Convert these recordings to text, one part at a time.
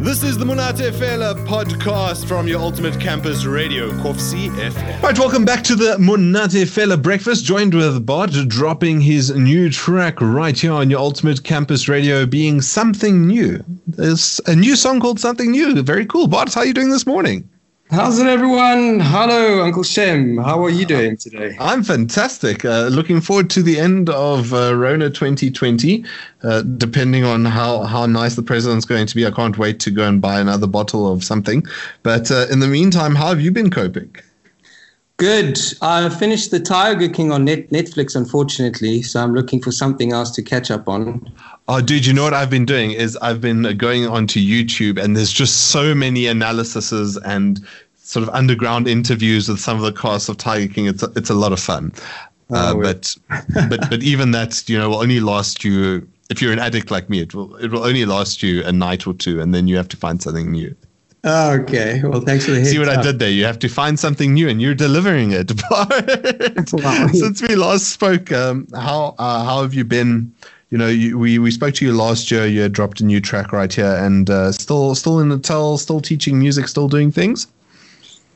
This is the Monate Fela podcast from your ultimate campus radio, Kovsie FM. Right, welcome back to the Monate Fela Breakfast, joined with Bod, dropping his new track right here on your ultimate campus radio, being something new. There's a new song called Something New. Very cool. Bod, how are you doing this morning? How's it, everyone? Hello, Uncle Shem. How are you doing today? I'm fantastic. Uh, looking forward to the end of uh, Rona 2020. Uh, depending on how, how nice the president's going to be, I can't wait to go and buy another bottle of something. But uh, in the meantime, how have you been coping? Good. I finished the Tiger King on net- Netflix, unfortunately, so I'm looking for something else to catch up on. Oh, dude, you know what I've been doing is I've been going onto YouTube and there's just so many analyses and sort of underground interviews with some of the cast of Tiger King. It's a, it's a lot of fun. Uh, oh, but but but even that you know will only last you if you're an addict like me. It will it will only last you a night or two, and then you have to find something new. Okay. Well, thanks for the See what up. I did there? You have to find something new, and you're delivering it. Since we last spoke, um, how uh, how have you been? you know, you, we we spoke to you last year. You had dropped a new track right here, and uh, still still in Natal, still teaching music, still doing things.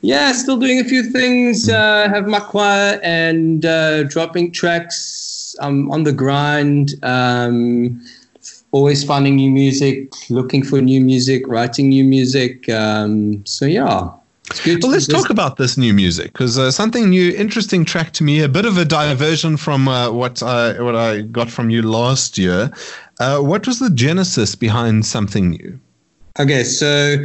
Yeah, still doing a few things. Uh, have my choir and uh, dropping tracks. I'm on the grind. Um, always finding new music, looking for new music, writing new music. Um, so yeah, well, let's talk about this new music because uh, something new, interesting track to me, a bit of a diversion from uh, what I what I got from you last year. Uh, what was the genesis behind something new? Okay, so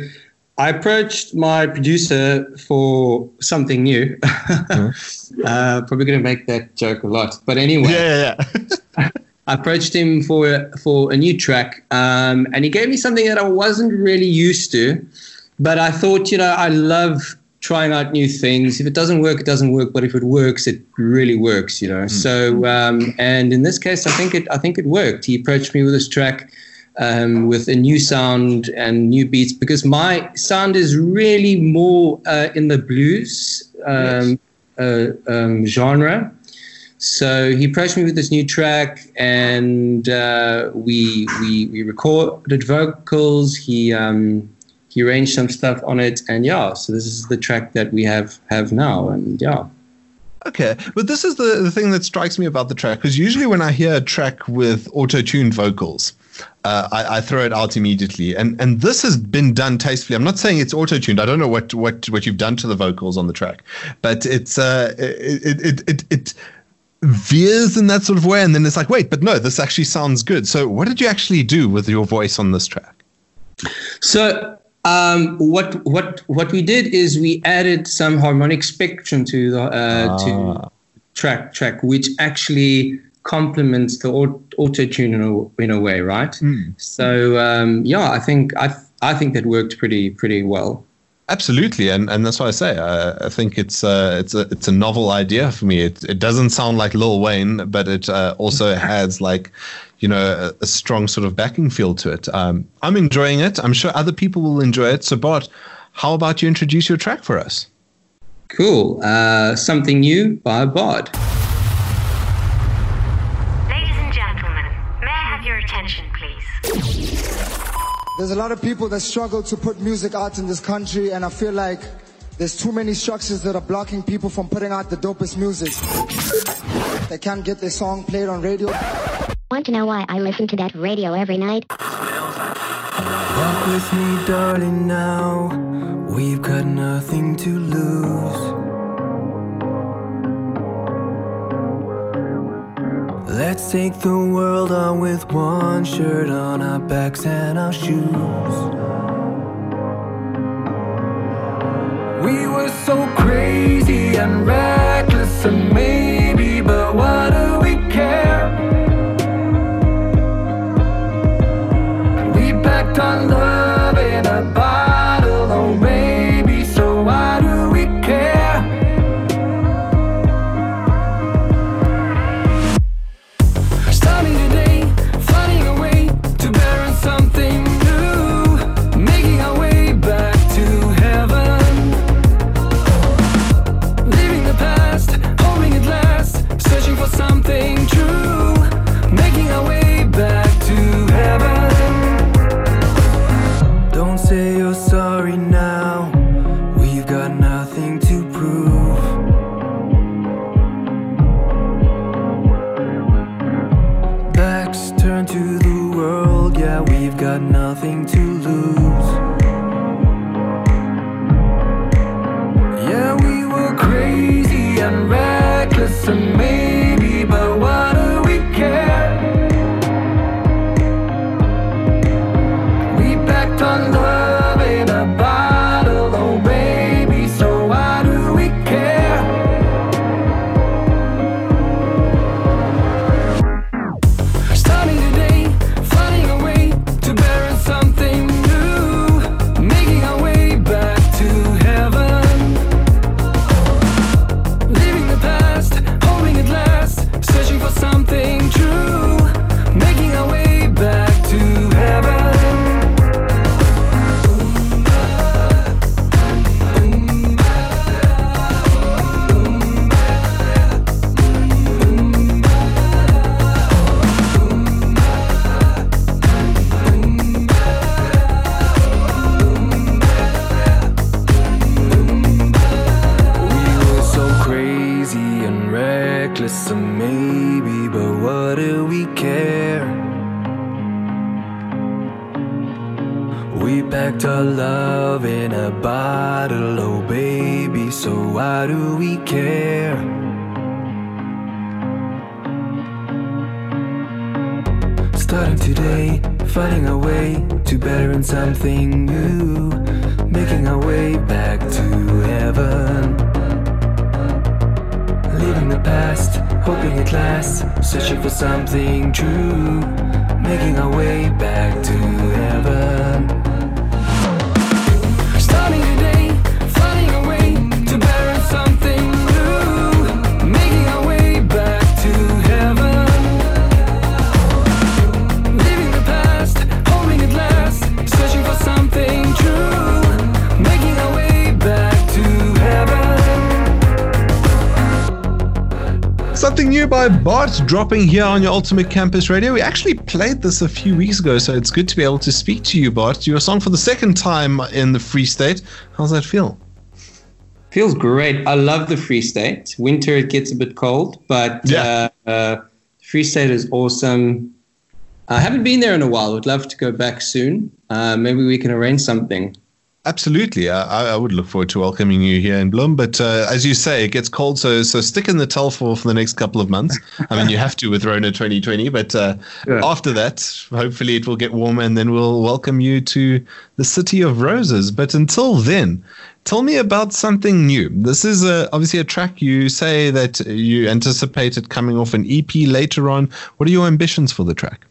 I approached my producer for something new. mm-hmm. probably going to make that joke a lot, but anyway. Yeah, yeah. I approached him for for a new track, um, and he gave me something that I wasn't really used to. But I thought, you know, I love trying out new things. If it doesn't work, it doesn't work. But if it works, it really works, you know. Mm. So, um, and in this case, I think it, I think it worked. He approached me with this track um, with a new sound and new beats because my sound is really more uh, in the blues um, yes. uh, um, genre. So he approached me with this new track, and uh, we we we recorded vocals. He um, he arranged some stuff on it, and yeah, so this is the track that we have have now, and yeah. Okay, but this is the, the thing that strikes me about the track because usually when I hear a track with auto-tuned vocals, uh, I, I, throw it out immediately, and and this has been done tastefully. I'm not saying it's auto-tuned. I don't know what what what you've done to the vocals on the track, but it's uh it it it, it veers in that sort of way, and then it's like, wait, but no, this actually sounds good. So, what did you actually do with your voice on this track? So um, what what what we did is we added some harmonic spectrum to the uh, ah. to track track, which actually complements the auto tune in a, in a way, right? Mm. So um, yeah, I think I I think that worked pretty pretty well. Absolutely, and and that's why I say I, I think it's uh, it's a it's a novel idea for me. It it doesn't sound like Lil Wayne, but it uh, also has like you know a, a, strong sort of backing feel to it. Um, I'm enjoying it. I'm sure other people will enjoy it. So, Bart, how about you introduce your track for us? Cool. Uh, something new by Bod. Ladies and gentlemen, may I have your attention, please? There's a lot of people that struggle to put music out in this country, and I feel like there's too many structures that are blocking people from putting out the dopest music. They can't get their song played on radio. Want to know why I listen to that radio every night? Walk with me, darling, now. We've got nothing to lose. Let's take the world on with one shirt on our backs and our shoes. We were so crazy and reckless nothing to reckless, maybe, but what do we care? We packed our love in a bottle, oh baby, so why do we care? Starting today, finding our way to bettering something new, making our way back to heaven. The past, hoping it lasts, searching for something true, making our way back to heaven. New by Bart dropping here on your Ultimate Campus Radio. We actually played this a few weeks ago, so it's good to be able to speak to you, Bart. Your song for the second time in the Free State. How's that feel? Feels great. I love the Free State. Winter it gets a bit cold, but Yeah. uh, uh, Free State is awesome. I haven't been there in a while. Would love to go back soon. Uh, maybe we can arrange something. Absolutely. I, I- would look forward to welcoming you here in Bloem. But uh, as you say, it gets cold, so so stick in the towel for, for the next couple of months. I mean, you have to with Rona 2020, but uh, Yeah. after that, hopefully it will get warmer and then we'll welcome you to the City of Roses. But until then, tell me about something new. This is a, obviously a track you say that you anticipated coming off an EP later on. What are your ambitions for the track?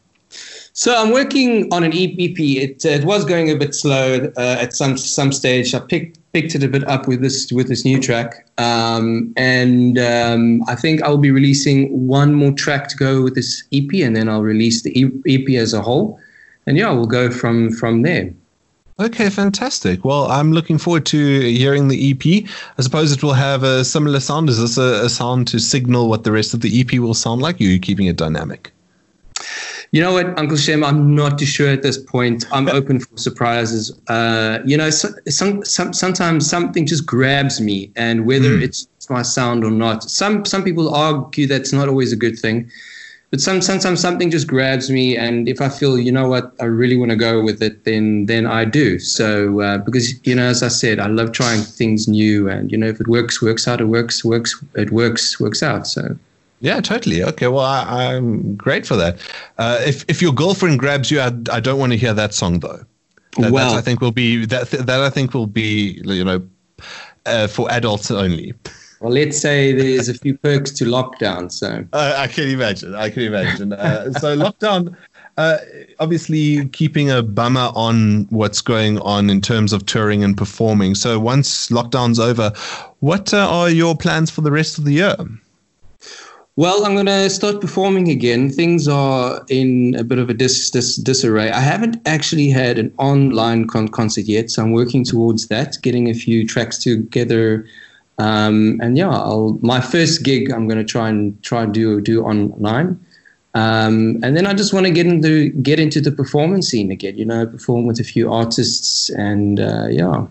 So I'm working on an EPP. It, uh, it was going a bit slow uh, at some some stage. I picked picked it a bit up with this with this new track, um, and um, I think I'll be releasing one more track to go with this EP, and then I'll release the EP as a whole. And yeah, we'll go from from there. Okay, fantastic. Well, I'm looking forward to hearing the EP. I suppose it will have a similar sound. Is this a, a sound to signal what the rest of the EP will sound like? Are you keeping it dynamic? You know what, Uncle Shem, I'm not too sure at this point. I'm open for surprises. Uh, you know, so, some, some, sometimes something just grabs me, and whether it's my sound or not, some some people argue that's not always a good thing. But some sometimes something just grabs me, and if I feel, you know what, I really want to go with it, then then I do. So uh, because you know, as I said, I love trying things new, and you know, if it works, works out. It works, works, it works, works out. So. Yeah, totally. Okay, well, I, I'm great for that. Uh, if if your girlfriend grabs you, I, I don't want to hear that song though. That, Well- that I think will be that that I think will be you know uh, for adults only. Well, let's say there's a few perks to lockdown. So Uh, I can imagine. I can imagine. Uh, so lockdown, uh, obviously keeping a bummer on what's going on in terms of touring and performing. So once lockdown's over, what uh, are your plans for the rest of the year? Well, I'm going to start performing again. Things are in a bit of a dis, dis, disarray. I haven't actually had an online con- concert yet, so I'm working towards that, getting a few tracks together. Um, and yeah, I'll, my first gig I'm going to try and try and do do online. Um, and then I just want to get into get into the performance scene again. You know, perform with a few artists, and uh, yeah.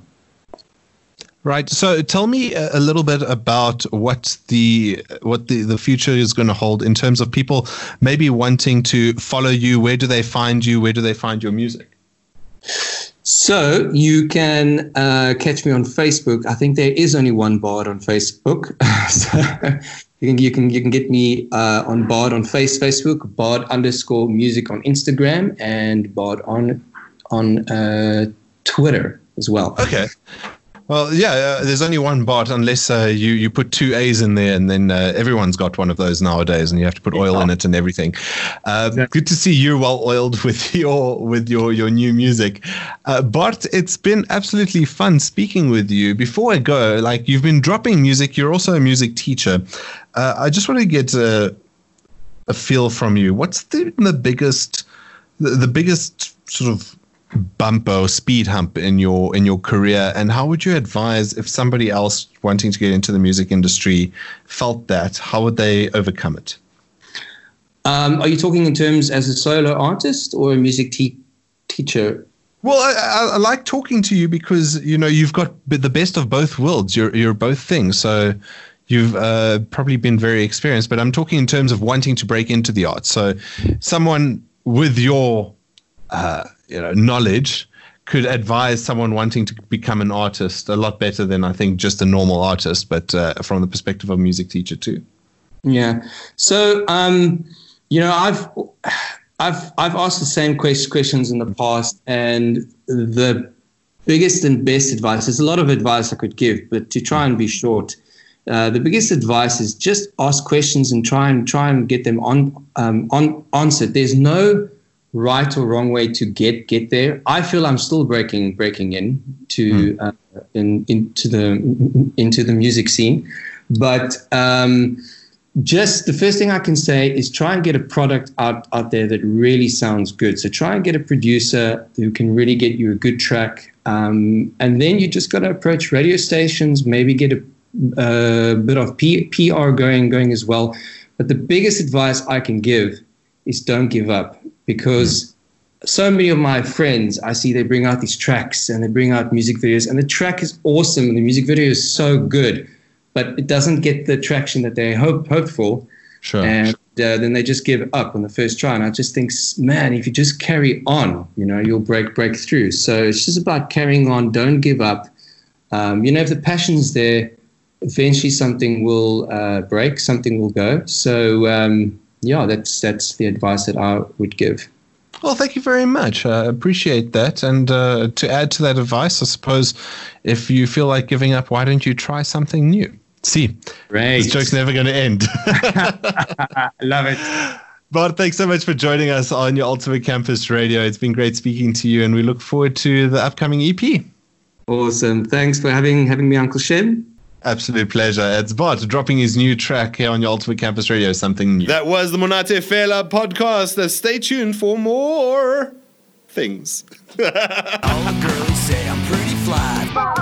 Right. So tell me a, little bit about what the what the, the future is going to hold in terms of people maybe wanting to follow you. Where do they find you? Where do they find your music? So you can uh, catch me on Facebook. I think there is only one Bard on Facebook. so you can you can you can get me uh, on Bard on face Facebook, Bard underscore music on Instagram, and Bard on on uh, Twitter as well. Okay. Well, yeah, uh, there's only one bot unless uh, you you put two A's in there, and then uh, everyone's got one of those nowadays, and you have to put oil in it and everything. Uh, Good to see you well oiled with your with your your new music, uh, Bart. It's been absolutely fun speaking with you. Before I go, like you've been dropping music, you're also a music teacher. Uh, I just want to get a, a feel from you. What's the the biggest the, the biggest sort of bump or speed hump in your in your career? And how would you advise if somebody else wanting to get into the music industry felt that how would they overcome it? Um, are you talking in terms as a solo artist or a music te- teacher? well I, I, like talking to you because you know you've got the best of both worlds. You're you're both things. So you've uh, probably been very experienced but i'm talking in terms of wanting to break into the arts. So someone with your uh, you know knowledge could advise someone wanting to become an artist a lot better than I think just a normal artist, but uh, from the perspective of a music teacher too. Yeah. So, um, you know, I've I've I've asked the same quest- questions in the past, and the biggest and best advice. There's a lot of advice I could give, but to try and be short, uh, the biggest advice is just ask questions and try and try and get them on um, on answered. There's no right or wrong way to get get there. I feel I'm still breaking breaking in to uh, in into the into the music scene, but um, just the first thing I can say is try and get a product out out there that really sounds good. So try and get a producer who can really get you a good track, um, and then you just got to approach radio stations, maybe get a, a bit of P, PR going going as well. But the biggest advice I can give is don't give up because so many of my friends I see they bring out these tracks and they bring out music videos and the track is awesome and the music video is so good but it doesn't get the traction that they hope hoped for. Sure. and uh, then they just give up on the first try and I just think man if you just carry on you know you'll break break through. So it's just about carrying on don't give up. Um, you know if the passion's there eventually something will uh, break something will go. So um, yeah that's that's the advice that I would give Well, thank you very much. I appreciate that. And uh, to add to that advice, I suppose if you feel like giving up, why don't you try something new? See, Great. this joke's never going to end. love it Bart, thanks so much for joining us on your Ultimate Campus Radio. It's been great speaking to you, and we look forward to the upcoming EP. Awesome. Thanks for having having me, Uncle Shem. Absolute pleasure. It's Bart dropping his new track here on your Ultimate Campus Radio, something new. That was the Monate Fela podcast. Stay tuned for more things. All the girlies say I'm pretty fly.